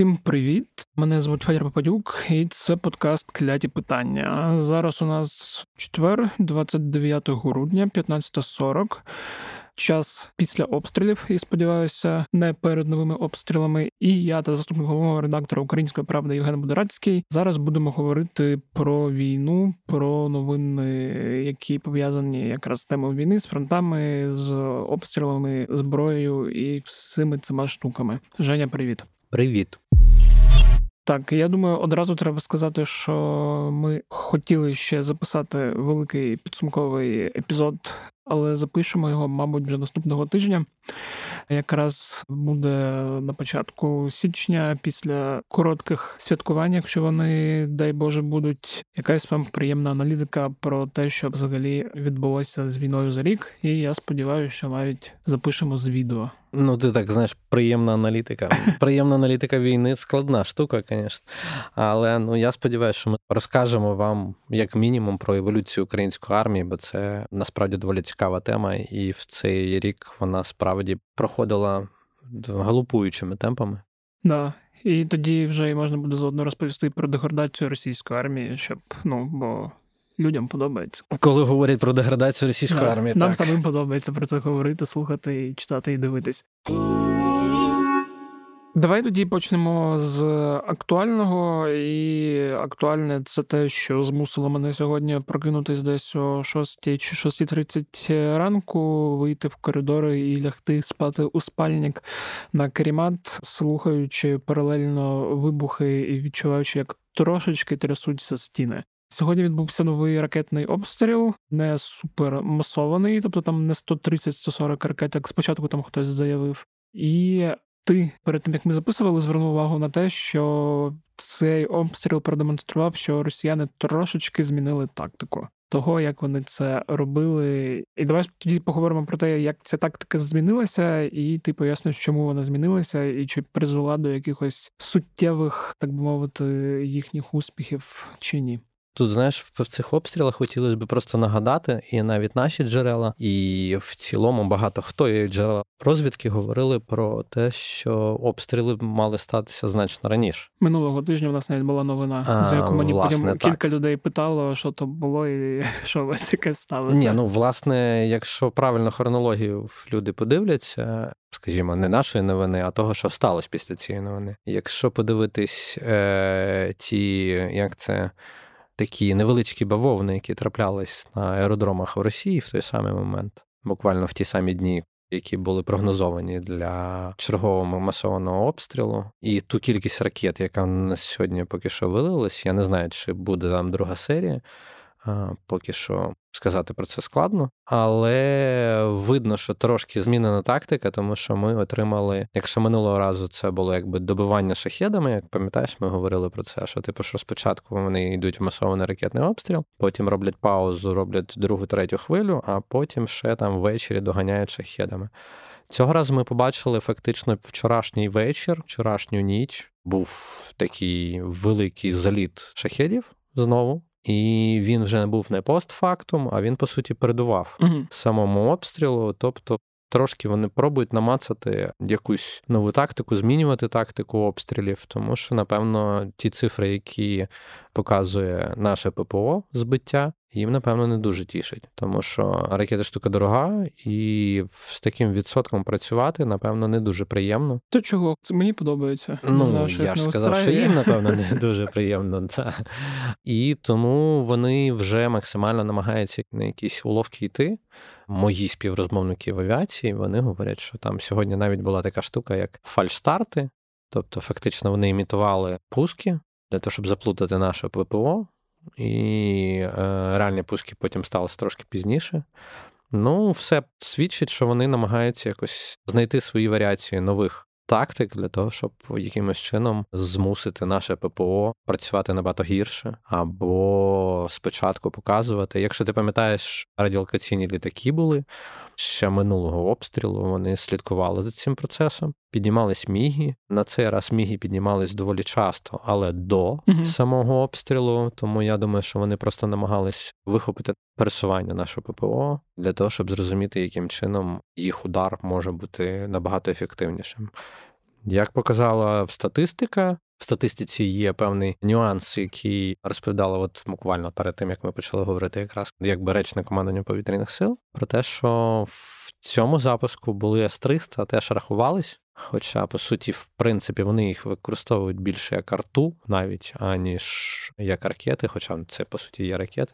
Всім привіт! Мене звуть Федір Попадюк, і це подкаст Кляті питання. Зараз у нас четвер, 29 грудня, 15.40. Час після обстрілів, і сподіваюся, не перед новими обстрілами. І я та заступник головного редактора Української правди Євген Будерацький. Зараз будемо говорити про війну, про новини, які пов'язані якраз з темою війни, з фронтами, з обстрілами, зброєю і всіми цими штуками. Женя, привіт. Привіт. Так, я думаю, одразу треба сказати, що ми хотіли ще записати великий підсумковий епізод, але запишемо його, мабуть, вже наступного тижня. Якраз буде на початку січня, після коротких святкувань, якщо вони, дай Боже, будуть якась вам приємна аналітика про те, що взагалі відбулося з війною за рік. І я сподіваюся, що навіть запишемо з відео. Ну, ти так знаєш, приємна аналітика. Приємна аналітика війни складна штука, звісно. Але ну я сподіваюся, що ми розкажемо вам як мінімум про еволюцію української армії, бо це насправді доволі цікава тема, і в цей рік вона справді проходила галопуючими темпами. Да. І тоді вже можна буде заодно розповісти про деградацію російської армії, щоб ну бо людям подобається. Коли говорять про деградацію російської да. армії, нам так. самим подобається про це говорити, слухати, читати і дивитись. Давай тоді почнемо з актуального, і актуальне це те, що змусило мене сьогодні прокинутись десь о 6 чи 6.30 ранку, вийти в коридори і лягти спати у спальник на керімат, слухаючи паралельно вибухи і відчуваючи, як трошечки трясуться стіни. Сьогодні відбувся новий ракетний обстріл, не супермасований, тобто там не 130-140 ракет, як спочатку там хтось заявив. І ти перед тим як ми записували, звернув увагу на те, що цей обстріл продемонстрував, що росіяни трошечки змінили тактику того, як вони це робили. І давай тоді поговоримо про те, як ця тактика змінилася, і ти поясниш, чому вона змінилася, і чи призвела до якихось суттєвих, так би мовити, їхніх успіхів чи ні. Тут, знаєш, в цих обстрілах хотілося б просто нагадати, і навіть наші джерела, і в цілому багато хто і джерела розвідки говорили про те, що обстріли мали статися значно раніше. Минулого тижня в нас навіть була новина, а, за яку мені власне, потім так. кілька людей питало, що то було, і що ви таке ставите. Ні, ну власне, якщо правильно хронологію люди подивляться. Скажімо, не нашої новини, а того, що сталося після цієї новини. Якщо подивитись е, ті, як це такі невеличкі бавовни, які траплялись на аеродромах в Росії в той самий момент, буквально в ті самі дні. Які були прогнозовані для чергового масованого обстрілу, і ту кількість ракет, яка на сьогодні поки що вилилась, я не знаю, чи буде там друга серія. Поки що сказати про це складно, але видно, що трошки змінена тактика, тому що ми отримали, якщо минулого разу це було якби добивання шахедами, як пам'ятаєш, ми говорили про це. Що типу, що спочатку вони йдуть в масований ракетний обстріл, потім роблять паузу, роблять другу, третю хвилю, а потім ще там ввечері доганяють шахедами. Цього разу ми побачили фактично вчорашній вечір, вчорашню ніч був такий великий заліт шахедів знову. І він вже не був не постфактум, а він, по суті, передував угу. самому обстрілу. Тобто, трошки вони пробують намацати якусь нову тактику, змінювати тактику обстрілів, тому що, напевно, ті цифри, які показує наше ППО збиття, їм, напевно, не дуже тішить, тому що ракета штука дорога, і з таким відсотком працювати, напевно, не дуже приємно. То чого? Це мені подобається. Ну, знаю, я ж сказав, що їм, напевно, не дуже приємно. Та. І тому вони вже максимально намагаються на якісь уловки йти. Мої співрозмовники в авіації вони говорять, що там сьогодні навіть була така штука, як фальшстарти. Тобто, фактично, вони імітували пуски для того, щоб заплутати наше ППО, і е, реальні пуски потім сталося трошки пізніше. Ну, все свідчить, що вони намагаються якось знайти свої варіації нових тактик для того, щоб якимось чином змусити наше ППО працювати набагато гірше, або спочатку показувати. Якщо ти пам'ятаєш, радіолокаційні літаки були ще минулого обстрілу, вони слідкували за цим процесом, піднімались міги. На цей раз міги піднімались доволі часто, але до uh самого обстрілу. Тому я думаю, що вони просто намагались вихопити пересування нашого ППО для того, щоб зрозуміти, яким чином їх удар може бути набагато ефективнішим. Як показала статистика, в статистиці є певний нюанс, який розповідала от буквально перед тим, як ми почали говорити, якраз якби речник командування повітряних сил, про те, що в цьому запуску були С-300, теж рахувались. Хоча, по суті, в принципі, вони їх використовують більше як арту, навіть аніж як ракети, хоча це по суті є ракети.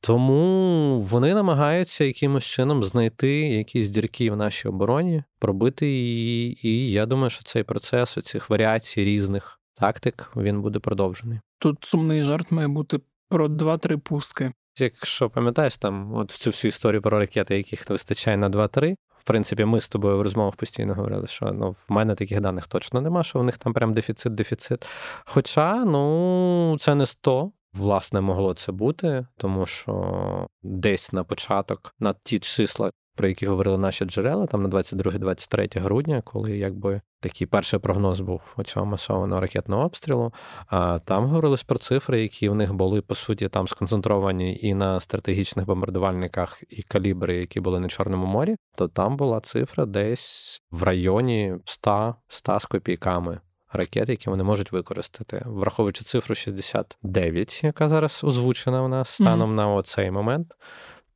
Тому вони намагаються якимось чином знайти якісь дірки в нашій обороні, пробити її. І я думаю, що цей процес цих варіацій різних тактик він буде продовжений. Тут сумний жарт має бути про 2-3 пуски. Якщо пам'ятаєш там, от цю всю історію про ракети, яких вистачає на 2-3, в принципі, ми з тобою в розмовах постійно говорили, що ну, в мене таких даних точно нема, що у них там прям дефіцит-дефіцит. Хоча, ну, це не 100, Власне, могло це бути, тому що десь на початок на ті числа, про які говорили наші джерела, там на 22-23 грудня, коли якби такий перший прогноз був у цього масованого ракетного обстрілу, а там говорилось про цифри, які в них були по суті там сконцентровані і на стратегічних бомбардувальниках, і калібри, які були на Чорному морі, то там була цифра десь в районі 100 100 з копійками ракет, які вони можуть використати, враховуючи цифру 69, яка зараз озвучена в нас станом mm-hmm. на оцей момент.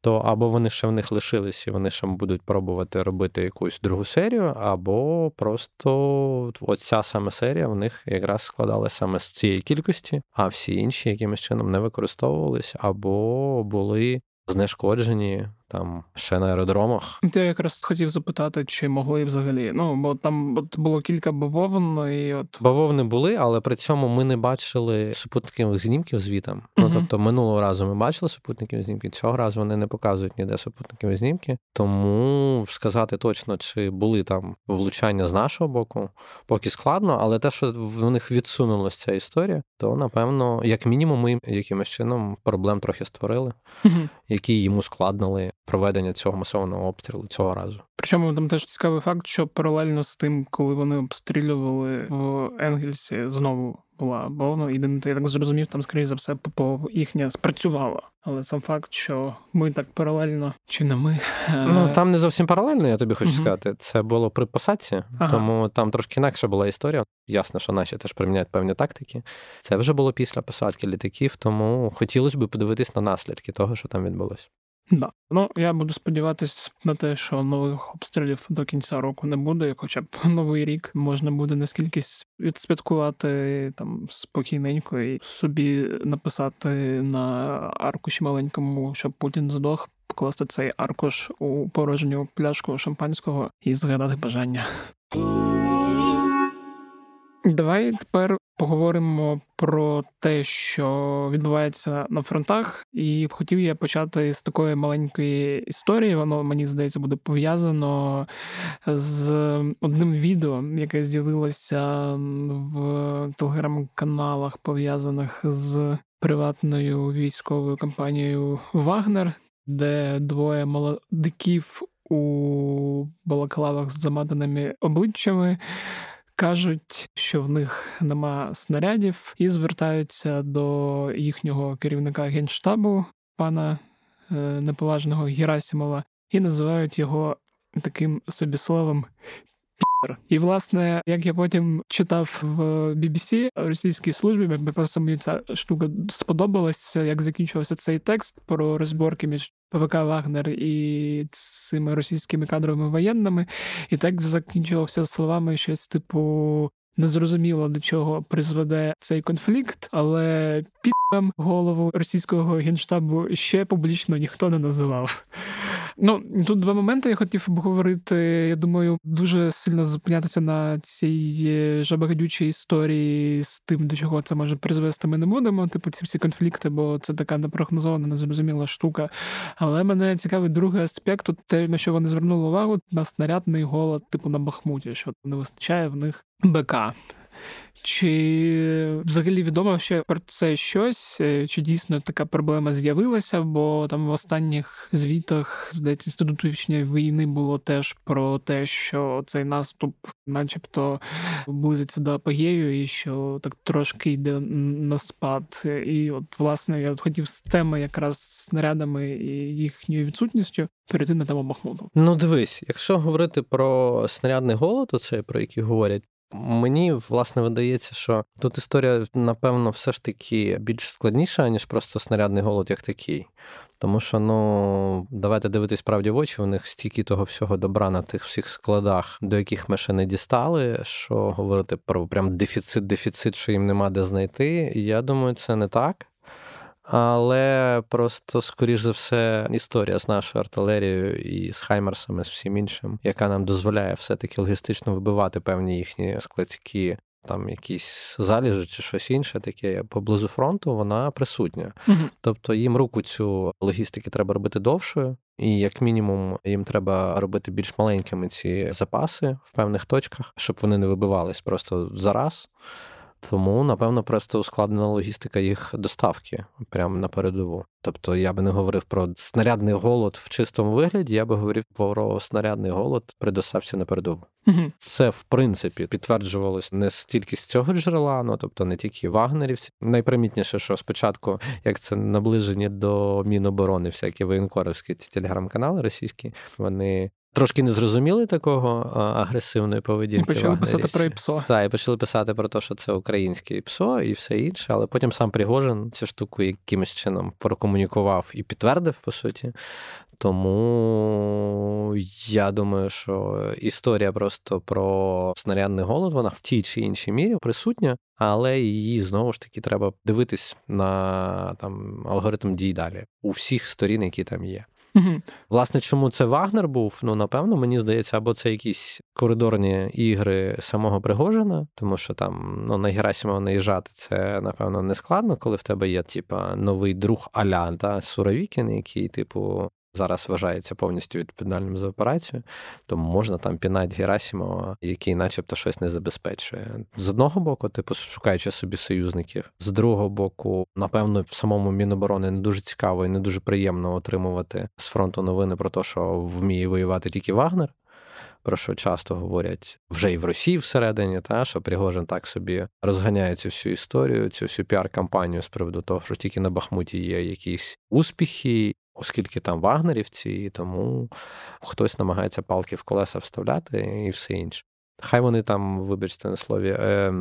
То або вони ще в них лишились, і вони ще будуть пробувати робити якусь другу серію, або просто оця саме серія в них якраз складалася саме з цієї кількості, а всі інші якимось чином не використовувались або були знешкоджені там ще на аеродромах. Я якраз хотів запитати, чи могли взагалі. Ну, бо там от було кілька бавовн, і от бавовни були, але при цьому ми не бачили супутникових знімків звітом. Ну тобто, минулого разу ми бачили супутникові знімки, цього разу вони не показують ніде супутникові знімки. Тому сказати точно, чи були там влучання з нашого боку, поки складно, але те, що в них відсунулася ця історія, то напевно, як мінімум, ми якимось чином проблем трохи створили, які їм ускладнили проведення цього масованого обстрілу цього разу. Причому там теж цікавий факт, що паралельно з тим, коли вони обстрілювали в Енгельсі, знову була бовна, і я так зрозумів, там, скоріше за все, ППО їхня спрацювала. Але сам факт, що ми так паралельно чи не ми. Ну там не зовсім паралельно, я тобі хочу uh сказати. Це було при посадці, ага. тому там трошки інакша була історія. Ясно, що наші теж приміняють певні тактики. Це вже було після посадки літаків, тому хотілося б подивитись на наслідки того, що там відбулося. Да. Ну, я буду сподіватися на те, що нових обстрілів до кінця року не буде, хоча б новий рік можна буде наскільки відсвяткувати там спокійненько і собі написати на аркуші маленькому, щоб Путін здох, покласти цей аркуш у порожню пляшку шампанського і згадати бажання. Давай тепер поговоримо про те, що відбувається на фронтах, і хотів я почати з такої маленької історії. Воно мені здається буде пов'язано з одним відео, яке з'явилося в телеграм-каналах, пов'язаних з приватною військовою компанією Вагнер, де двоє молодиків у балаклавах з замаданими обличчями кажуть, що в них нема снарядів, і звертаються до їхнього керівника генштабу, пана е, неповажного Герасимова, і називають його таким собі словом. І, власне, як я потім читав в BBC російській службі, просто мені ця штука сподобалася, як закінчувався цей текст про розборки між ПВК Вагнер і цими російськими кадровими воєнними, і текст закінчувався словами щось типу. Незрозуміло до чого призведе цей конфлікт, але підам голову російського генштабу ще публічно ніхто не називав. Ну тут два моменти я хотів обговорити. Я думаю, дуже сильно зупинятися на цій жабагадючій історії з тим, до чого це може призвести. Ми не будемо. Типу, ці всі конфлікти, бо це така непрогнозована, незрозуміла штука. Але мене цікавий другий аспект, тут те, на що вони звернули увагу, на снарядний голод, типу на Бахмуті, що не вистачає в них БК. Чи взагалі відомо ще про це щось? Е, чи дійсно така проблема з'явилася? Бо там в останніх звітах здається інституту вічної війни було теж про те, що цей наступ, начебто, близиться до апогею, і що так трошки йде на спад. І от власне я от хотів з теми якраз снарядами і їхньою відсутністю перейти на тему Бахмуту. Ну дивись, якщо говорити про снарядний голод, оцей, про який говорять. Мені власне видається, що тут історія, напевно, все ж таки більш складніша, ніж просто снарядний голод як такий. Тому що, ну, давайте дивитись правді в очі, у них стільки того всього добра на тих всіх складах, до яких ми ще не дістали, що говорити про прям дефіцит, дефіцит, що їм нема де знайти. Я думаю, це не так. Але просто, скоріш за все, історія з нашою артилерією і з Хаймерсами, з всім іншим, яка нам дозволяє все-таки логістично вибивати певні їхні складські. Там якісь заліжі чи щось інше, таке поблизу фронту, вона присутня. uh Тобто їм руку цю логістики треба робити довшою, і як мінімум їм треба робити більш маленькими ці запаси в певних точках, щоб вони не вибивались просто зараз. Тому, напевно, просто ускладнена логістика їх доставки прямо на передову. Тобто я би не говорив про снарядний голод в чистому вигляді, я би говорив про снарядний голод при доставці на передову. Це в принципі підтверджувалось не стільки з цього джерела, ну тобто не тільки вагнерівці. Найпримітніше, що спочатку, як це наближені до Міноборони, всякі воєнкоровські ці телеграм-канали російські, вони трошки не зрозуміли такого агресивної поведінки. І почали писати про ІПСО. Так, і почали писати про те, що це українське ІПСО і все інше, але потім сам Пригожин цю штуку якимось чином прокомунікував і підтвердив, по суті. Тому я думаю, що історія просто про снарядний голод, вона в тій чи іншій мірі присутня, але її знову ж таки треба дивитись на там алгоритм дій далі у всіх сторін, які там є. Угу. Власне, чому це Вагнер був? Ну, напевно, мені здається, або це якісь коридорні ігри самого Пригожина, тому що там ну, на Герасимова наїжджати це, напевно, не складно, коли в тебе є, типа, новий друг Аля, та Суровікін, який, типу, зараз вважається повністю відповідальним за операцію, то можна там пінати Герасимова, який, начебто, щось не забезпечує. З одного боку, типу, шукаючи собі союзників, з другого боку, напевно, в самому Міноборони не дуже цікаво і не дуже приємно отримувати з фронту новини про те, що вміє воювати тільки Вагнер. Про що часто говорять вже і в Росії всередині, та що Пригожин так собі розганяє цю всю історію, цю всю піар-кампанію з приводу того, що тільки на Бахмуті є якісь успіхи, оскільки там вагнерівці, і тому хтось намагається палки в колеса вставляти і все інше. Хай вони там, вибачте на слові, е,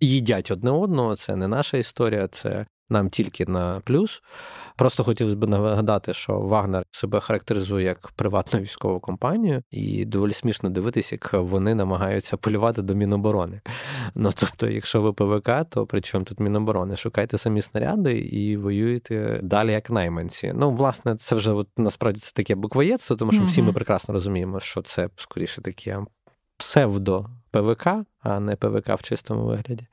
їдять одне одного, це не наша історія, це нам тільки на плюс. Просто хотілося б нагадати, що Вагнер себе характеризує як приватну військову компанію, і доволі смішно дивитися, як вони намагаються полювати до Міноборони. Ну тобто, якщо ви ПВК, то при чому тут Міноборони? Шукайте самі снаряди і воюєте далі як найманці. Ну, власне, це вже от, насправді це таке буквоєдство, тому що всі ми прекрасно розуміємо, що це скоріше таке псевдо ПВК, а не ПВК в чистому вигляді.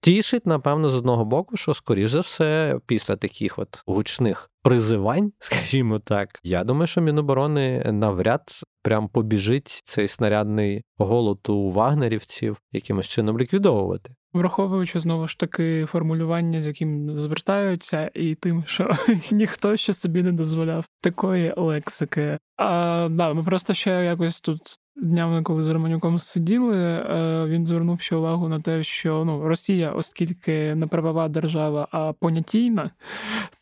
Тішить, напевно, з одного боку, що, скоріш за все, після таких от гучних призивань, скажімо так, я думаю, що Міноборони навряд прям побіжить цей снарядний голод у вагнерівців якимось чином ліквідовувати. Враховуючи знову ж таки формулювання, з яким звертаються, і тим, що ніхто ще собі не дозволяв такої лексики. А да, ми просто ще якось тут днями, коли з Романюком сиділи, е, він звернув ще увагу на те, що ну Росія, оскільки не правова держава, а понятійна,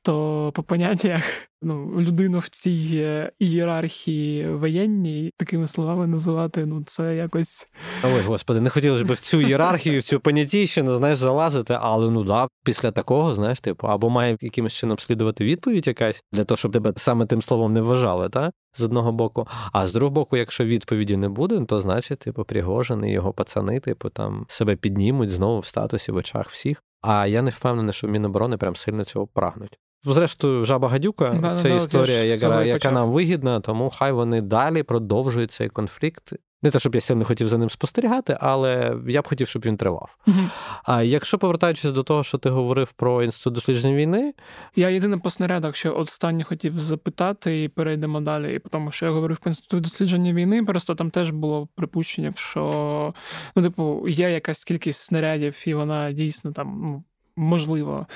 то по поняттях ну, людину в цій е, ієрархії воєнній такими словами називати, ну це якось. Ой, господи, не хотілося б в цю ієрархію, в цю понятійщину, знаєш, залазити, але ну да, після такого, знаєш, типу, або має якимось чином слідувати відповідь якась для того, щоб тебе саме тим словом не вважали, та? З одного боку, а з другого боку, якщо відповіді не буде, то значить, типу, Пригожин і його пацани, типу, там себе піднімуть знову в статусі в очах всіх. А я не впевнений, що Міноборони прям сильно цього прагнуть. Зрештою, жаба гадюка да, це да, історія, яка яка нам вигідна, тому хай вони далі продовжують цей конфлікт. Не те, щоб я сильно хотів за ним спостерігати, але я б хотів, щоб він тривав. Угу. А якщо повертаючись до того, що ти говорив про інститут досліджень війни, я єдине по снарядах, що останнє хотів запитати, і перейдемо далі. І тому що я говорив про інститут дослідження війни, просто там теж було припущення, що ну, типу, є якась кількість снарядів, і вона дійсно там ну, можливо.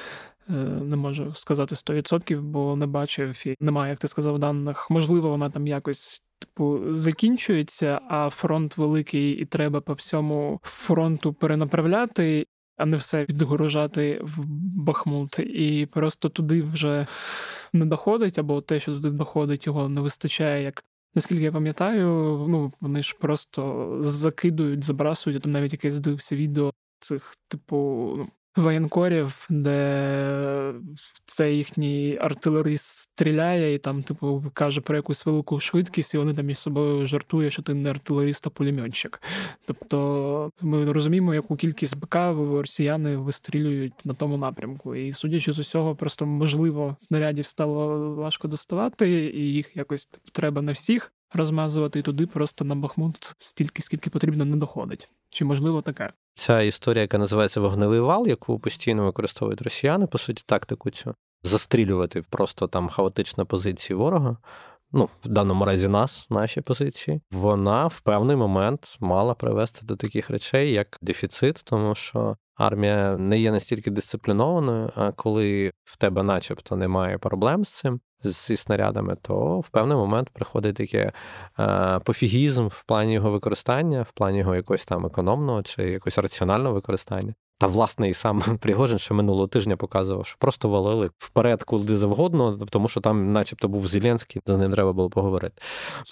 Е, не можу сказати 100%, бо не бачив і немає, як ти сказав, даних. Можливо, вона там якось типу закінчується, а фронт великий, і треба по всьому фронту перенаправляти, а не все відгорожати в Бахмут. І просто туди вже не доходить, або те, що туди доходить, його не вистачає. як Наскільки я пам'ятаю, ну вони ж просто закидують, забрасують. Я там навіть якесь дивився відео цих, типу, ну, воєнкорів, де цей їхній артилеріст стріляє і там, типу, каже про якусь велику швидкість, і вони там між собою жартують, що ти не артилеріст, а пулеметчик. Тобто ми розуміємо, яку кількість БК росіяни вистрілюють на тому напрямку. І судячи з усього, просто можливо снарядів стало важко доставати, і їх якось типу, треба на всіх. Розмазувати туди просто на Бахмут стільки, скільки потрібно, не доходить. Чи можливо таке? Ця історія, яка називається вогневий вал, яку постійно використовують росіяни, по суті, тактику цю застрілювати просто там хаотичні позиції ворога. Ну, в даному разі нас, наші позиції, вона в певний момент мала привести до таких речей, як дефіцит, тому що армія не є настільки дисциплінованою, а коли в тебе, начебто, немає проблем з цим, зі снарядами, то в певний момент приходить таке е, пофігізм в плані його використання, в плані його якогось там економного чи якогось раціонального використання. Та, власне, і сам Пригожин, що минулого тижня показував, що просто валили вперед, куди завгодно, тому що там, начебто, був Зеленський, за ним треба було поговорити.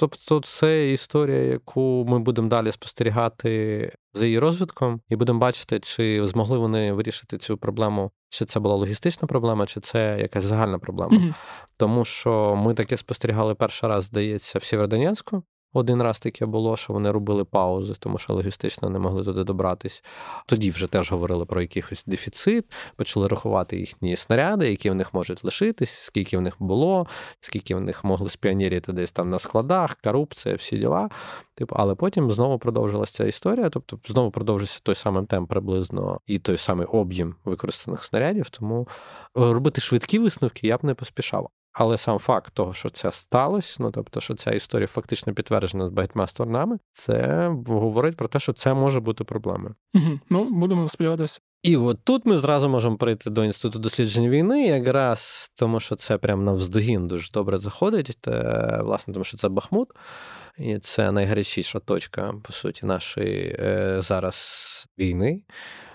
Тобто, це історія, яку ми будемо далі спостерігати за її розвитком, і будемо бачити, чи змогли вони вирішити цю проблему, чи це була логістична проблема, чи це якась загальна проблема. Mm-hmm. Тому що ми таке спостерігали перший раз, здається, в Сєвєродонецьку, один раз таке було, що вони робили паузи, тому що логістично не могли туди добратись. Тоді вже теж говорили про якийсь дефіцит, почали рахувати їхні снаряди, які в них можуть лишитись, скільки в них було, скільки в них могли спіонірити десь там на складах, корупція, всі діла. Типу, але потім знову продовжилася ця історія, тобто знову продовжився той самий темп приблизно і той самий об'єм використаних снарядів. Тому робити швидкі висновки я б не поспішав. Але сам факт того, що це сталося, ну тобто, що ця історія фактично підтверджена з багатьма сторонами, це говорить про те, що це може бути проблемою. Угу. Ну будемо сподіватися. І от тут ми зразу можемо прийти до інституту досліджень війни, якраз тому, що це прямо навздогін дуже добре заходить. Те, власне, тому що це Бахмут, і це найгарячіша точка, по суті, нашої е, зараз війни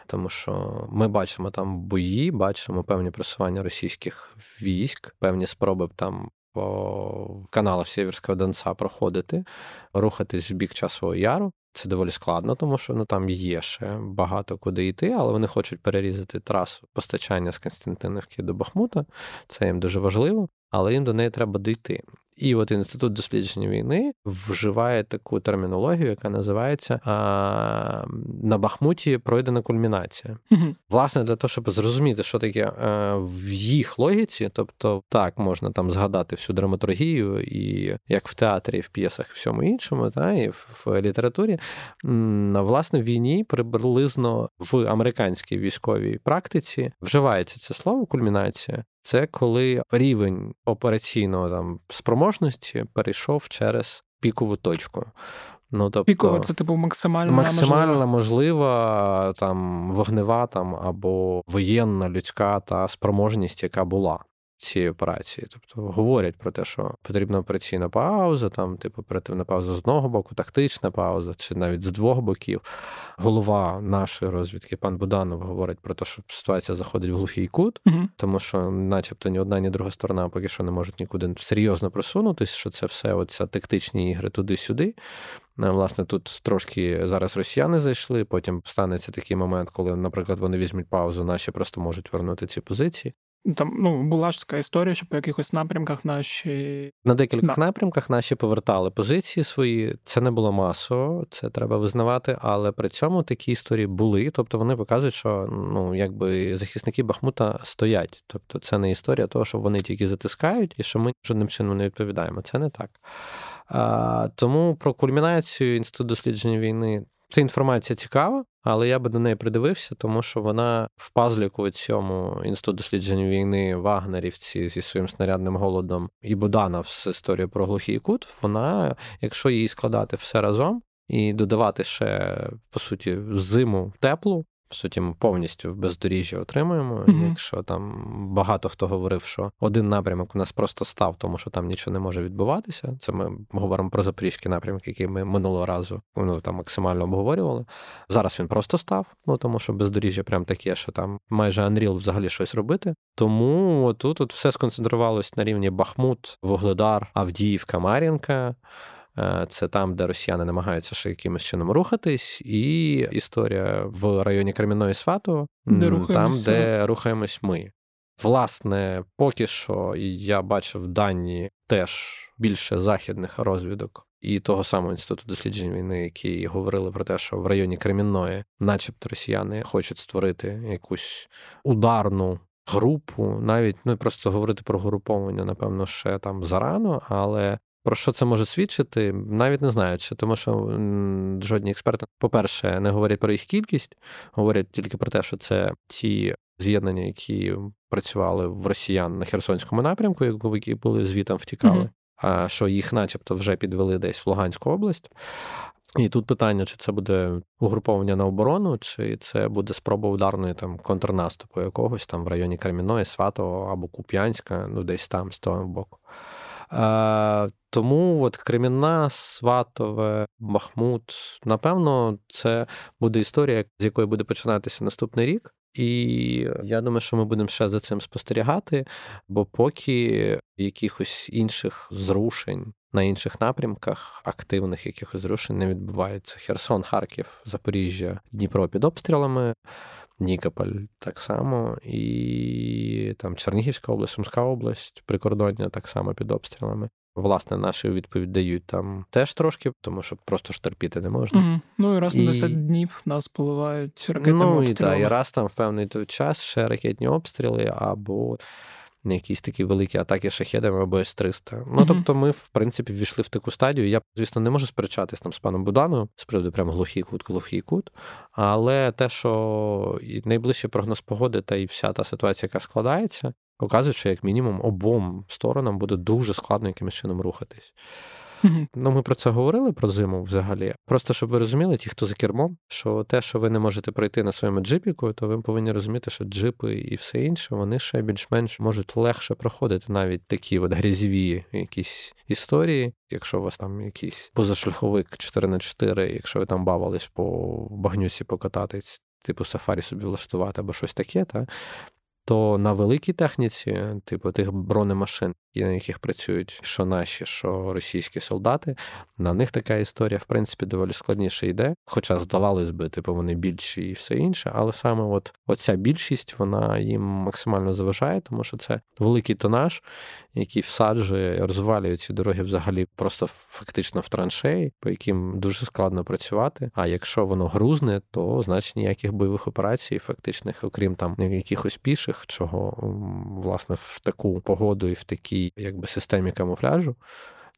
тому що ми бачимо там бої, бачимо певні просування російських військ, певні спроби там по каналах Сєвєрського Донца проходити, рухатись в бік часового яру. Це доволі складно, тому що ну там є ще багато куди йти, але вони хочуть перерізати трасу постачання з Константинівки до Бахмута. Це їм дуже важливо, але їм до неї треба дійти. І от інститут дослідження війни вживає таку термінологію, яка називається а, на Бахмуті пройдена кульмінація. Угу. Власне, для того, щоб зрозуміти, що таке а, в їх логіці, тобто так можна там згадати всю драматургію, і як в театрі, і в п'єсах, і всьому іншому, та і в, в літературі, власне, в війні приблизно в американській військовій практиці вживається це слово кульмінація це коли рівень операційного там спроможності перейшов через пікову точку. Ну, тобто, Пікова це типу максимальна максимальна можлива. можлива там вогнева там або воєнна людська та спроможність, яка була цієї операції. Тобто говорять про те, що потрібна операційна пауза, там, типу, оперативна пауза з одного боку, тактична пауза, чи навіть з двох боків. Голова нашої розвідки, пан Буданов, говорить про те, що ситуація заходить в глухий кут, угу. тому що, начебто, ні одна, ні друга сторона поки що не можуть нікуди серйозно просунутись, що це все оця тактичні ігри туди-сюди. Е, власне, тут трошки зараз росіяни зайшли. Потім станеться такий момент, коли, наприклад, вони візьмуть паузу, наші просто можуть вернути ці позиції. Там ну була ж така історія, що по якихось напрямках наші на декількох да. напрямках наші повертали позиції свої. Це не було масово, це треба визнавати. Але при цьому такі історії були. Тобто вони показують, що ну якби захисники Бахмута стоять. Тобто, це не історія того, що вони тільки затискають, і що ми жодним чином не відповідаємо. Це не так. А, Тому про кульмінацію інституту дослідження війни ця інформація цікава, але я би до неї придивився, тому що вона в пазліку цьому інститут досліджень війни, Вагнерівці зі своїм снарядним голодом і Буданов з історією про глухий кут. Вона, якщо її складати все разом і додавати ще по суті зиму теплу, в суті, ми повністю бездоріжжя отримуємо. Mm-hmm. Якщо там багато хто говорив, що один напрямок у нас просто став, тому що там нічого не може відбуватися. Це ми говоримо про запорізький напрямок, який ми минулого разу ну, там максимально обговорювали. Зараз він просто став, ну тому що бездоріжжя прям таке, що там майже Unreal взагалі щось робити. Тому тут от все сконцентрувалось на рівні Бахмут, Вугледар, Авдіївка, Мар'їнка. Е, це там, де росіяни намагаються ще якимось чином рухатись, і історія в районі Кремінної Свату, де там, де рухаємось ми. Власне, поки що я бачив дані теж більше західних розвідок і того самого інституту досліджень війни, які говорили про те, що в районі Кремінної, начебто, росіяни хочуть створити якусь ударну групу, навіть ну просто говорити про груповання, напевно, ще там зарано, але про що це може свідчити, навіть не знаю, чи тому що жодні експерти, по-перше, не говорять про їх кількість, говорять тільки про те, що це ті з'єднання, які працювали в росіян на Херсонському напрямку, які були звітом втікали, а що їх, начебто, вже підвели десь в Луганську область. І тут питання, чи це буде угруповання на оборону, чи це буде спроба ударної там контрнаступу якогось там в районі Креміної, Сватого або Куп'янська, ну десь там з того боку. Е, Тому от Кремінна, Сватове, Бахмут, напевно, це буде історія, з якої буде починатися наступний рік. І я думаю, що ми будемо ще за цим спостерігати, бо поки якихось інших зрушень на інших напрямках, активних якихось зрушень не відбувається. Херсон, Харків, Запоріжжя, Дніпро під обстрілами. Нікополь так само, і там Чернігівська область, Сумська область, прикордоння так само під обстрілами. Власне, наші відповідь дають там теж трошки, тому що просто ж терпіти не можна. Угу. Ну і раз на 10 днів нас поливають ракетними ну, обстрілами. Ну і так, і раз там в певний той час ще ракетні обстріли або якісь такі великі атаки шахедами або С-300. Ну, mm-hmm. тобто, ми, в принципі, ввійшли в таку стадію. Я, звісно, не можу сперечатись там з паном Буданою з приводу прям глухий кут, глухий кут. Але те, що найближчий прогноз погоди та і вся та ситуація, яка складається, показує, що як мінімум обом сторонам буде дуже складно якимось чином рухатись. Ну, ми про це говорили про зиму взагалі. Просто щоб ви розуміли, ті, хто за кермом, що те, що ви не можете пройти на своєму джипіку, то ви повинні розуміти, що джипи і все інше, вони ще більш-менш можуть легше проходити навіть такі от грязьові якісь історії. Якщо у вас там якийсь позашляховик 4 на 4 якщо ви там бавились по багнюсі покататись. Типу сафарі собі влаштувати або щось таке, та то на великій техніці, типу тих бронемашин, на яких працюють що наші, що російські солдати, на них така історія, в принципі, доволі складніше йде. Хоча, здавалось би, типу, вони більші і все інше, але саме от оця більшість вона їм максимально заважає, тому що це великий тонаж, який всаджує, розвалює ці дороги взагалі просто фактично в траншеї, по яким дуже складно працювати. А якщо воно грузне, то значить ніяких бойових операцій, фактичних, окрім там якихось піших, чого власне в таку погоду і в якби системі камуфляжу.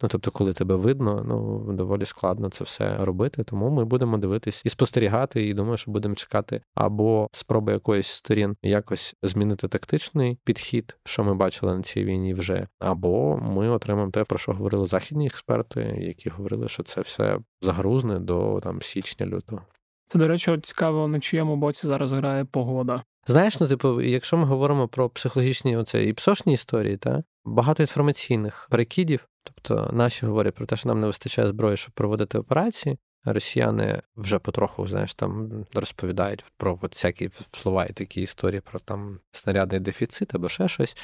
Ну, тобто, коли тебе видно, ну доволі складно це все робити. Тому ми будемо дивитись і спостерігати, і думаю, що будемо чекати або спроби якоїсь сторін якось змінити тактичний підхід, що ми бачили на цій війні вже, або ми отримаємо те, про що говорили західні експерти, які говорили, що це все загрузне до там січня лютого. Це, до речі, цікаво, на чиєму боці зараз грає погода. Знаєш, ну типу, якщо ми говоримо про психологічні оце і псошні історії, та багато інформаційних перекидів, тобто наші говорять про те, що нам не вистачає зброї, щоб проводити операції. Росіяни вже потроху, знаєш, там розповідають про от всякі слова і такі історії про там снарядний дефіцит або ще щось.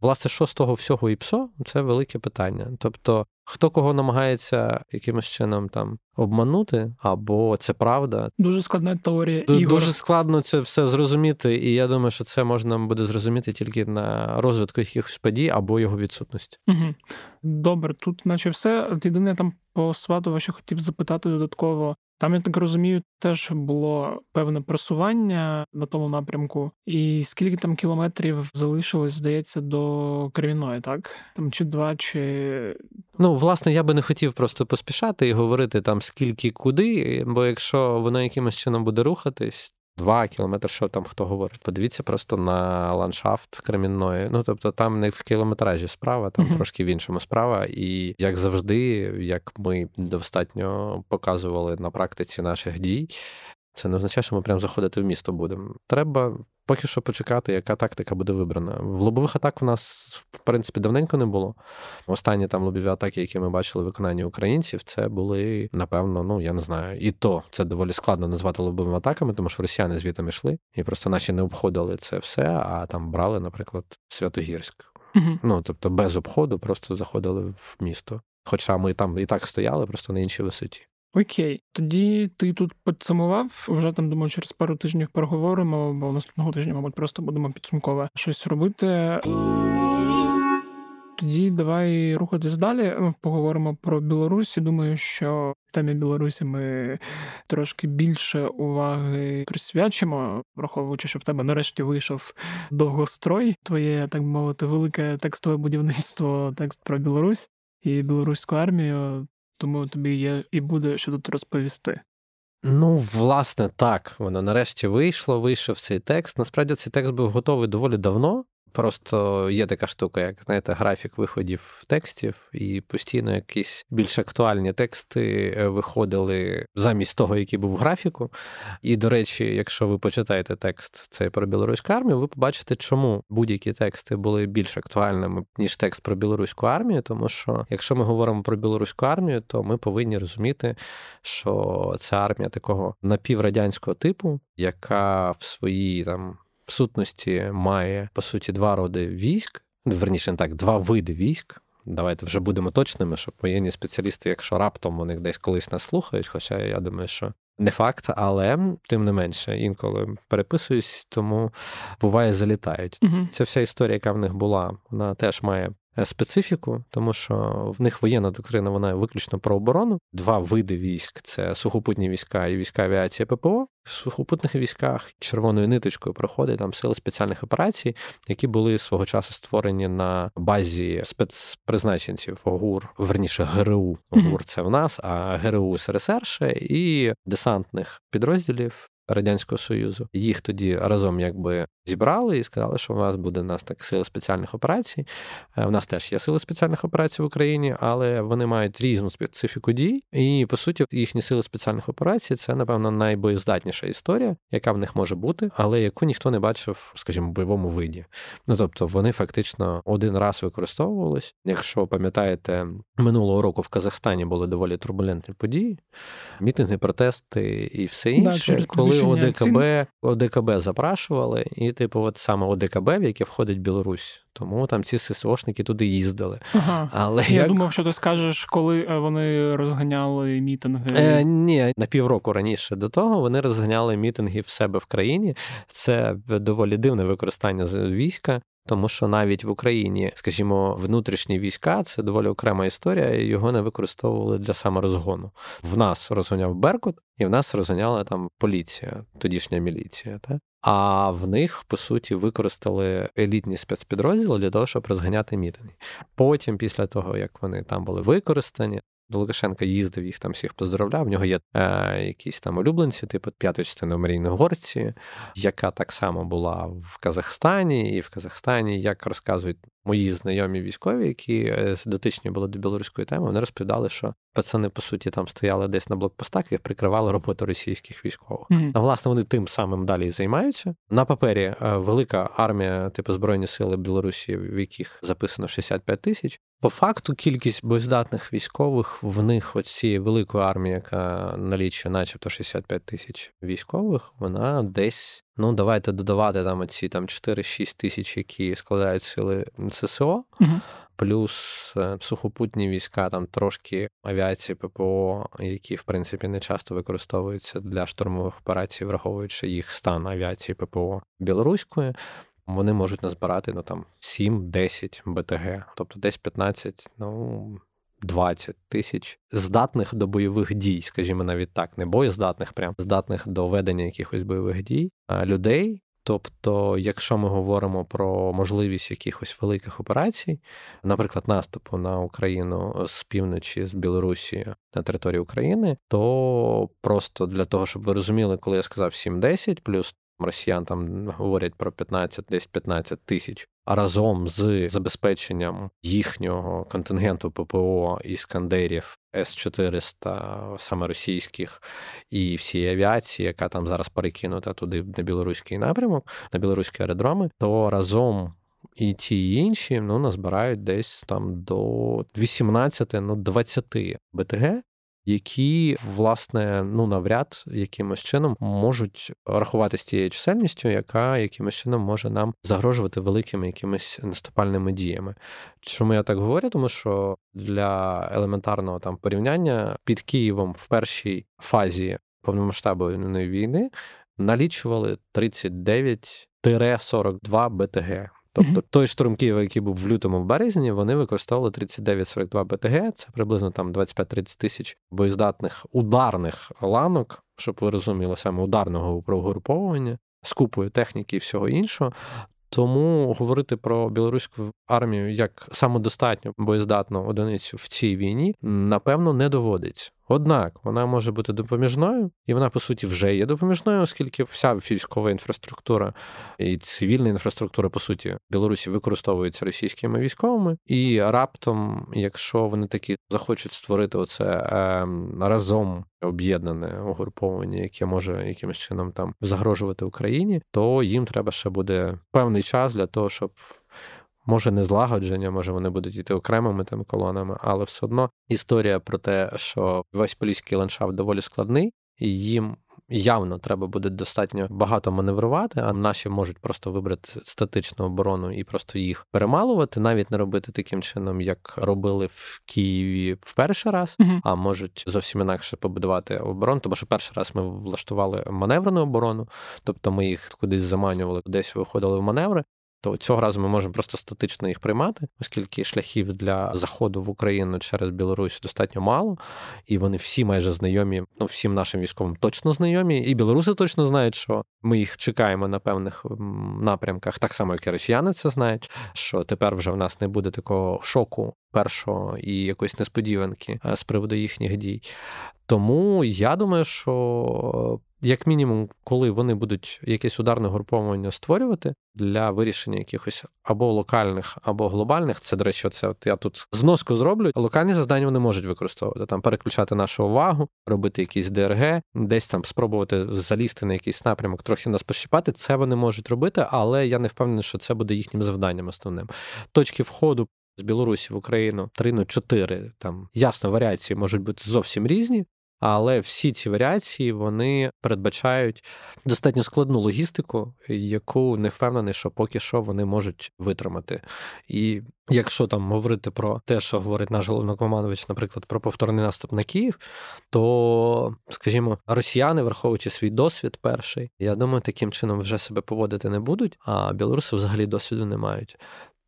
Власне, що з того всього і ПСО, це велике питання. Тобто, хто кого намагається якимось чином там обманути, або це правда. Дуже складна теорія. Ігор. Дуже складно це все зрозуміти, і я думаю, що це можна буде зрозуміти тільки на розвитку якихось подій або його відсутності. Угу. Добре, тут, наче все. Єдине там по Сватова, що хотів запитати додатково. Там, я так розумію, теж було певне просування на тому напрямку. І скільки там кілометрів залишилось, здається, до Кривіної, так? Там чи два, чи. Ну, власне, я би не хотів просто поспішати і говорити там скільки куди, бо якщо воно якимось чином буде рухатись, Два кілометри, що там хто говорить. Подивіться просто на ландшафт Кремінної. Ну тобто там не в кілометражі справа, там uh-huh. трошки в іншому справа. І як завжди, як ми достатньо показували на практиці наших дій, це не означає, що ми прямо заходити в місто будемо. Треба поки що почекати, яка тактика буде вибрана. В лобових атак в нас, в принципі, давненько не було. Останні там лобові атаки, які ми бачили в виконанні українців, це були, напевно, ну я не знаю, і то це доволі складно назвати лобовими атаками, тому що росіяни звідти йшли, і просто наші не обходили це все, а там брали, наприклад, Святогірськ. Угу. Ну тобто без обходу просто заходили в місто. Хоча ми там і так стояли, просто на іншій висоті. Окей, тоді ти тут підсумував. Вже там думаю, через пару тижнів переговоримо, бо наступного тижня, мабуть, просто будемо підсумкове щось робити. Тоді давай рухатись далі. Поговоримо про Білорусь. Думаю, що темі Білорусі ми трошки більше уваги присвячимо, враховуючи, що в тебе нарешті вийшов довгострой. Твоє так мовити, велике текстове будівництво, текст про Білорусь і білоруську армію тому тобі є і буде що тут розповісти. Ну, власне, так. Воно нарешті вийшло, вийшов цей текст. Насправді цей текст був готовий доволі давно. Просто є така штука, як знаєте, графік виходів текстів, і постійно якісь більш актуальні тексти е, виходили замість того, який був в графіку. І, до речі, якщо ви почитаєте текст цей про білоруську армію, ви побачите, чому будь-які тексти були більш актуальними ніж текст про білоруську армію. Тому що, якщо ми говоримо про білоруську армію, то ми повинні розуміти, що це армія такого напіврадянського типу, яка в своїй там в сутності має по суті два роди військ, верніше не так, два види військ. Давайте вже будемо точними, щоб воєнні спеціалісти, якщо раптом вони десь колись нас слухають, хоча я думаю, що не факт, але тим не менше інколи переписуюсь, тому буває залітають. Угу. Ця вся історія, яка в них була, вона теж має специфіку, тому що в них воєнна доктрина вона виключно про оборону. Два види військ це сухопутні війська і війська авіації ППО. В сухопутних військах червоною ниточкою проходить там сили спеціальних операцій, які були свого часу створені на базі спецпризначенців ОГУР, верніше ГРУ. ОГУР це в нас, а ГРУ СРСР ще і десантних підрозділів Радянського Союзу. Їх тоді разом якби зібрали і сказали, що у нас буде у нас так сили спеціальних операцій. Е, у нас теж є сили спеціальних операцій в Україні, але вони мають різну специфіку дій. І по суті, їхні сили спеціальних операцій це, напевно, найбоєздатніша історія, яка в них може бути, але яку ніхто не бачив, скажімо, в бойовому виді. Ну тобто вони фактично один раз використовувались. Якщо пам'ятаєте, минулого року в Казахстані були доволі турбулентні події, мітинги, протести і все інше, да, коли ОДКБ ОДКБ запрашували і типу, от саме ОДКБ, в яке входить Білорусь. Тому там ці ССОшники туди їздили. Ага. Але Я як... думав, що ти скажеш, коли е, вони розганяли мітинги. Е, Ні, на півроку раніше до того вони розганяли мітинги в себе в країні. Це доволі дивне використання війська. Тому що навіть в Україні, скажімо, внутрішні війська це доволі окрема історія, і його не використовували для саморозгону. В нас розганяв Беркут, і в нас розганяла там поліція, тодішня міліція. Та? А в них, по суті, використали елітні спецпідрозділи для того, щоб розганяти мітинги. Потім, після того, як вони там були використані, до Лукашенка їздив, їх там всіх поздоровляв. В нього є е, якісь там улюбленці, типу п'ятої частини в Марійної Горці, яка так само була в Казахстані, і в Казахстані, як розказують мої знайомі військові, які е, дотичні були до білоруської теми, вони розповідали, що пацани, по суті, там стояли десь на блокпостах і прикривали роботу російських військових. Mm-hmm. А власне вони тим самим далі і займаються. На папері е, велика армія, типу Збройні сили Білорусі, в яких записано 65 тисяч. По факту кількість боєздатних військових в них от цієї великої армії, яка налічує, начебто 65 тисяч військових, вона десь Ну, давайте додавати там оці там 4-6 тисяч, які складають сили ССО, угу. Плюс е, сухопутні війська, там трошки авіації ППО, які в принципі не часто використовуються для штурмових операцій, враховуючи їх стан авіації ППО білоруської. Вони можуть назбирати ну там 7-10 БТГ, тобто десь 15, ну 20 тисяч здатних до бойових дій, скажімо, навіть так, не боєздатних, прям здатних до ведення якихось бойових дій людей. Тобто, якщо ми говоримо про можливість якихось великих операцій, наприклад, наступу на Україну з півночі з Білорусі на території України, то просто для того, щоб ви розуміли, коли я сказав 7-10, плюс росіян там говорять про 15, десь 15 тисяч а разом з забезпеченням їхнього контингенту ППО іскандерів С-400, саме російських, і всієї авіації, яка там зараз перекинута туди на білоруський напрямок, на білоруські аеродроми, то разом. І ті і інші ну, назбирають десь там до 18 ну, 20 БТГ, які власне ну навряд якимось чином можуть рахуватися тією чисельністю, яка якимось чином може нам загрожувати великими якимись наступальними діями. Чому я так говорю? Тому що для елементарного там порівняння під Києвом в першій фазі повномасштабної війни налічували 39-42 БТГ. Тобто той штурм Києва, який був в лютому в березні, вони використовували 39-42 БТГ. Це приблизно там 25-30 тисяч боєздатних ударних ланок, щоб ви розуміли, саме ударного прогруповування з купою техніки і всього іншого. Тому говорити про білоруську армію як самодостатню боєздатну одиницю в цій війні напевно не доводиться. Однак вона може бути допоміжною, і вона, по суті, вже є допоміжною, оскільки вся військова інфраструктура і цивільна інфраструктура, по суті, Білорусі використовується російськими військовими. І раптом, якщо вони такі захочуть створити оце е, разом об'єднане угруповання, яке може якимось чином там загрожувати Україні, то їм треба ще буде певний час для того, щоб може не злагодження, може вони будуть йти окремими там колонами, але все одно історія про те, що весь поліський ландшафт доволі складний, і їм. Явно треба буде достатньо багато маневрувати, а наші можуть просто вибрати статичну оборону і просто їх перемалувати, навіть не робити таким чином, як робили в Києві в перший раз, uh-huh. а можуть зовсім інакше побудувати оборону. Тому що перший раз ми влаштували маневрену оборону, тобто ми їх кудись заманювали, десь виходили в маневри то цього разу ми можемо просто статично їх приймати, оскільки шляхів для заходу в Україну через Білорусь достатньо мало, і вони всі майже знайомі, ну всім нашим військовим точно знайомі, і білоруси точно знають, що ми їх чекаємо на певних напрямках, так само як і росіяни це знають. Що тепер вже в нас не буде такого шоку першого і якоїсь несподіванки з приводу їхніх дій. Тому я думаю, що як мінімум, коли вони будуть якесь ударне груповання створювати для вирішення якихось або локальних, або глобальних, це, до речі, це от я тут зноску зроблю. Локальні завдання вони можуть використовувати там, переключати нашу увагу, робити якісь ДРГ, десь там спробувати залізти на якийсь напрямок, трохи нас пощипати. Це вони можуть робити, але я не впевнений, що це буде їхнім завданням основним. Точки входу. З Білорусі в Україну 3 ну 4, там ясно, варіації можуть бути зовсім різні, але всі ці варіації вони передбачають достатньо складну логістику, яку не впевнений, що поки що вони можуть витримати. І якщо там говорити про те, що говорить наш головнокомандувач, наприклад, про повторний наступ на Київ, то, скажімо, росіяни, враховуючи свій досвід, перший, я думаю, таким чином вже себе поводити не будуть, а білоруси взагалі досвіду не мають.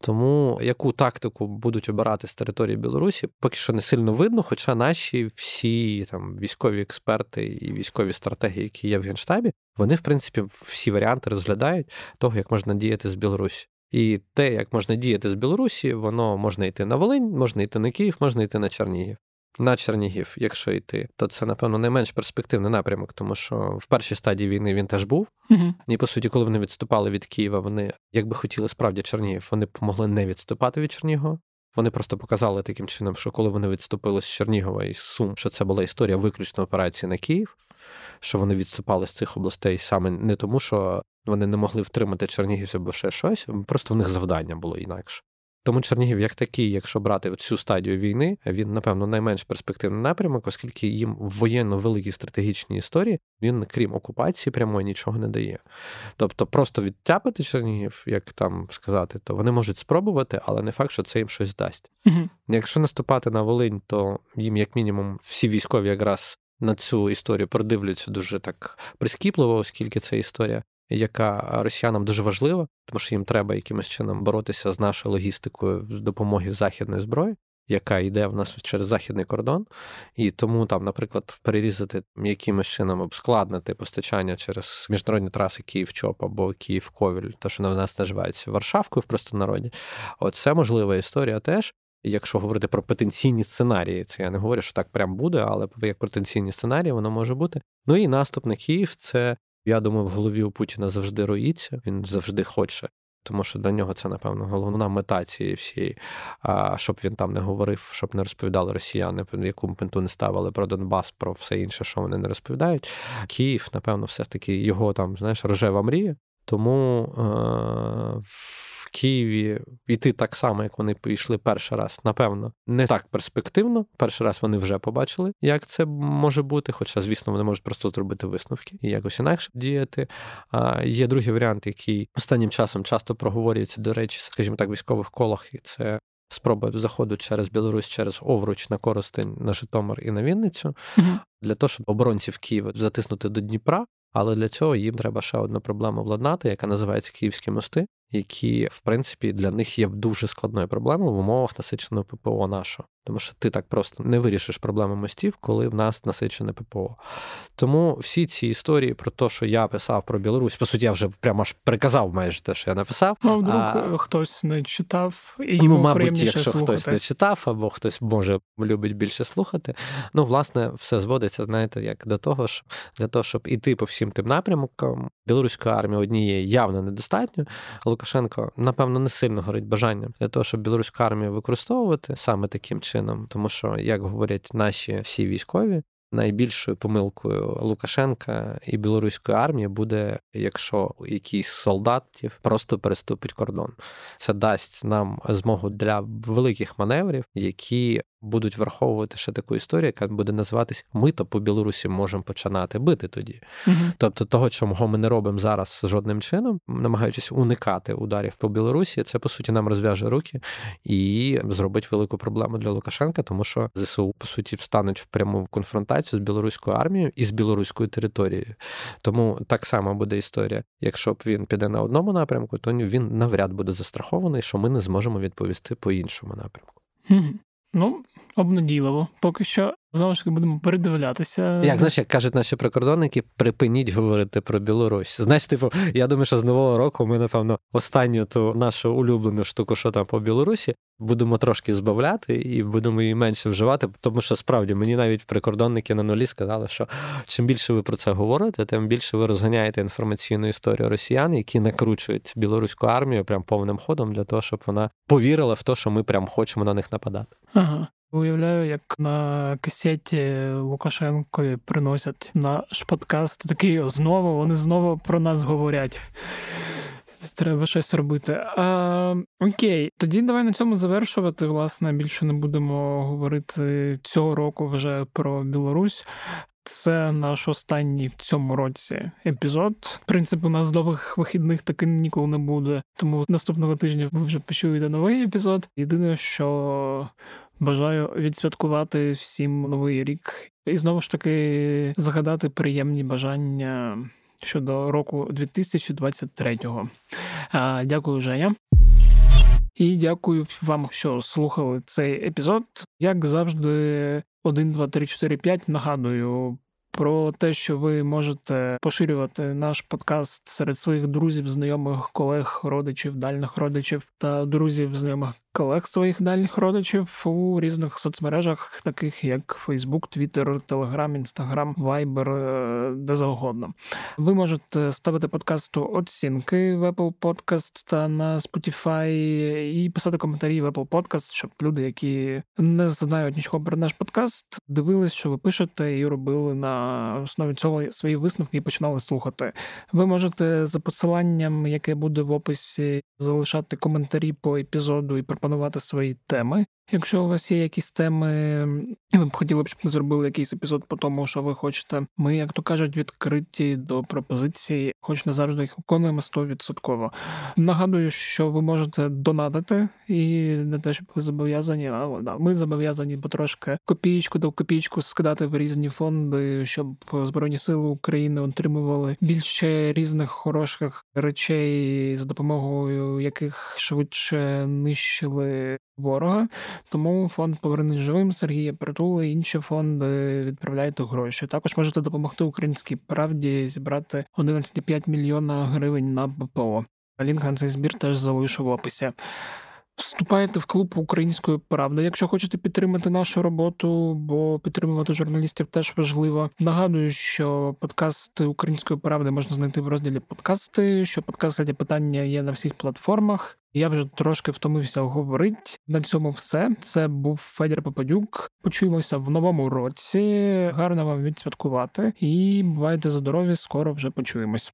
Тому яку тактику будуть обирати з території Білорусі, поки що не сильно видно. Хоча наші всі там військові експерти і військові стратегії, які є в генштабі, вони в принципі всі варіанти розглядають того, як можна діяти з Білорусі. І те, як можна діяти з Білорусі, воно можна йти на Волинь, можна йти на Київ, можна йти на Чернігів на Чернігів, якщо йти, то це, напевно, не менш перспективний напрямок, тому що в першій стадії війни він теж був. uh І по суті, коли вони відступали від Києва, вони, якби хотіли справді Чернігів, вони могли не відступати від Чернігова. Вони просто показали таким чином, що коли вони відступили з Чернігова і Сум, що це була історія виключно операції на Київ, що вони відступали з цих областей саме не тому, що вони не могли втримати Чернігівців або ще щось, просто в них завдання було інакше. Тому Чернігів, як такий, якщо брати цю стадію війни, він, напевно, найменш перспективний напрямок, оскільки їм в воєнно великій стратегічній історії він, крім окупації, прямої нічого не дає. Тобто, просто відтяпати Чернігів, як там сказати, то вони можуть спробувати, але не факт, що це їм щось дасть. Угу. Якщо наступати на Волинь, то їм, як мінімум, всі військові якраз. На цю історію продивляться дуже так прискіпливо, оскільки це історія яка росіянам дуже важлива, тому що їм треба якимось чином боротися з нашою логістикою з допомоги західної зброї. яка йде в нас через західний кордон, і тому там, наприклад, перерізати якимось чином ускладнити постачання через міжнародні траси Київ-Чоп або Київ-Ковіль, то що на нас називається Варшавкою в простонароді. Оце можлива історія теж. Якщо говорити про потенційні сценарії, це я не говорю, що так прям буде, але як потенційні сценарії, воно може бути. Ну і наступ на Київ, це я думаю, в голові у Путіна завжди роїться, він завжди хоче. Тому що для нього це, напевно, головна мета цієї всієї, щоб він там не говорив, щоб не розповідали росіяни, яку пенту не ставили про Донбас, про все інше, що вони не розповідають. Київ, напевно, все ж таки його там, знаєш, рожева мрія. Тому е- Києві йти так само, як вони пішли перший раз, напевно, не так перспективно. Перший раз вони вже побачили, як це може бути. Хоча, звісно, вони можуть просто зробити висновки і якось інакше діяти. А Є другий варіант, який останнім часом часто проговорюється, до речі, скажімо так, в військових колах, і це. Спроба заходу через Білорусь, через Овруч на Коростень, на Житомир і на Вінницю mm для того, щоб оборонців Києва затиснути до Дніпра. Але для цього їм треба ще одну проблему владнати, яка називається Київські мости які в принципі для них є дуже складною проблемою в умовах насиченого ППО нашого. Тому що ти так просто не вирішиш проблеми мостів, коли в нас насичене ППО. Тому всі ці історії про те, що я писав про Білорусь, по суті, я вже прямо аж приказав майже те, що я написав. Ну, вдруг а... хтось не читав і йому ну, мабуть, якщо слухати. хтось не читав, або хтось може любить більше слухати. Ну, власне, все зводиться, знаєте, як до того, що для того, щоб іти по всім тим напрямкам, білоруської армії однієї явно недостатньо. Лукашенко, напевно, не сильно горить бажанням для того, щоб білоруську армію використовувати саме таким чином, тому що, як говорять наші всі військові, найбільшою помилкою Лукашенка і білоруської армії буде, якщо якийсь солдатів просто переступить кордон. Це дасть нам змогу для великих маневрів, які будуть враховувати ще таку історію, яка буде називатись Ми то по Білорусі можемо починати бити тоді. Угу. Тобто, того, чого ми не робимо зараз жодним чином, намагаючись уникати ударів по Білорусі, це по суті нам розв'яже руки і зробить велику проблему для Лукашенка, тому що ЗСУ по суті встануть в пряму конфронтацію з білоруською армією і з білоруською територією. Тому так само буде історія. Якщо б він піде на одному напрямку, то він навряд буде застрахований, що ми не зможемо відповісти по іншому напрямку. Ну, обнадійливо. Поки що знову ж таки будемо передивлятися. Як знаєш, як кажуть наші прикордонники, припиніть говорити про Білорусь. Знаєш, типу, я думаю, що з нового року ми, напевно, останню ту нашу улюблену штуку, що там по Білорусі, будемо трошки збавляти і будемо її менше вживати. Тому що справді мені навіть прикордонники на нулі сказали, що чим більше ви про це говорите, тим більше ви розганяєте інформаційну історію росіян, які накручують білоруську армію прям повним ходом для того, щоб вона повірила в те, що ми прям хочемо на них нападати. Ага. Уявляю, як на касеті Лукашенкові приносять наш подкаст. Такий знову вони знову про нас говорять. Треба щось робити. А, Окей, тоді давай на цьому завершувати. Власне, більше не будемо говорити цього року вже про Білорусь. Це наш останній в цьому році епізод. В принципі, у нас довгих вихідних таки ніколи не буде. Тому наступного тижня ви вже почуєте новий епізод. Єдине, що бажаю відсвяткувати всім новий рік і знову ж таки згадати приємні бажання щодо року 2023-го. Дякую, Женя. І дякую вам, що слухали цей епізод. Як завжди, 1, 2, 3, 4, 5, нагадую про те, що ви можете поширювати наш подкаст серед своїх друзів, знайомих, колег, родичів, дальних родичів та друзів, знайомих колег своїх дальніх родичів у різних соцмережах, таких як Facebook, Twitter, Telegram, Instagram, Viber, е, де завгодно. Ви можете ставити подкасту оцінки в Apple Podcast та на Spotify і писати коментарі в Apple Podcast, щоб люди, які не знають нічого про наш подкаст, дивились, що ви пишете, і робили на основі цього свої висновки і починали слухати. Ви можете за посиланням, яке буде в описі, залишати коментарі по епізоду і пропонувати свої теми. Якщо у вас є якісь теми, і ви б хотіли щоб ми зробили якийсь епізод по тому, що ви хочете. Ми, як то кажуть, відкриті до пропозицій, хоч не завжди їх виконуємо 100%. Нагадую, що ви можете донатити, і не те, щоб ви зобов'язані, але да, ми зобов'язані потрошки копієчку до копійку скидати в різні фонди, щоб Збройні Сили України отримували більше різних хороших речей, за допомогою яких швидше нищили ворога. Тому фонд Повернись живим Сергія Притули, інші фонди відправляйте гроші. Також можете допомогти українській правді зібрати 11,5 мільйона гривень на ППО. Лінк на цей збір теж залишу в описі. Вступайте в клуб української правди. Якщо хочете підтримати нашу роботу, бо підтримувати журналістів теж важливо. Нагадую, що подкасти української правди можна знайти в розділі подкасти. Що подкаст «Раді питання є на всіх платформах. Я вже трошки втомився говорити. На цьому все. Це був Федір Попадюк. Почуємося в новому році. Гарно вам відсвяткувати і бувайте здорові. Скоро вже почуємось.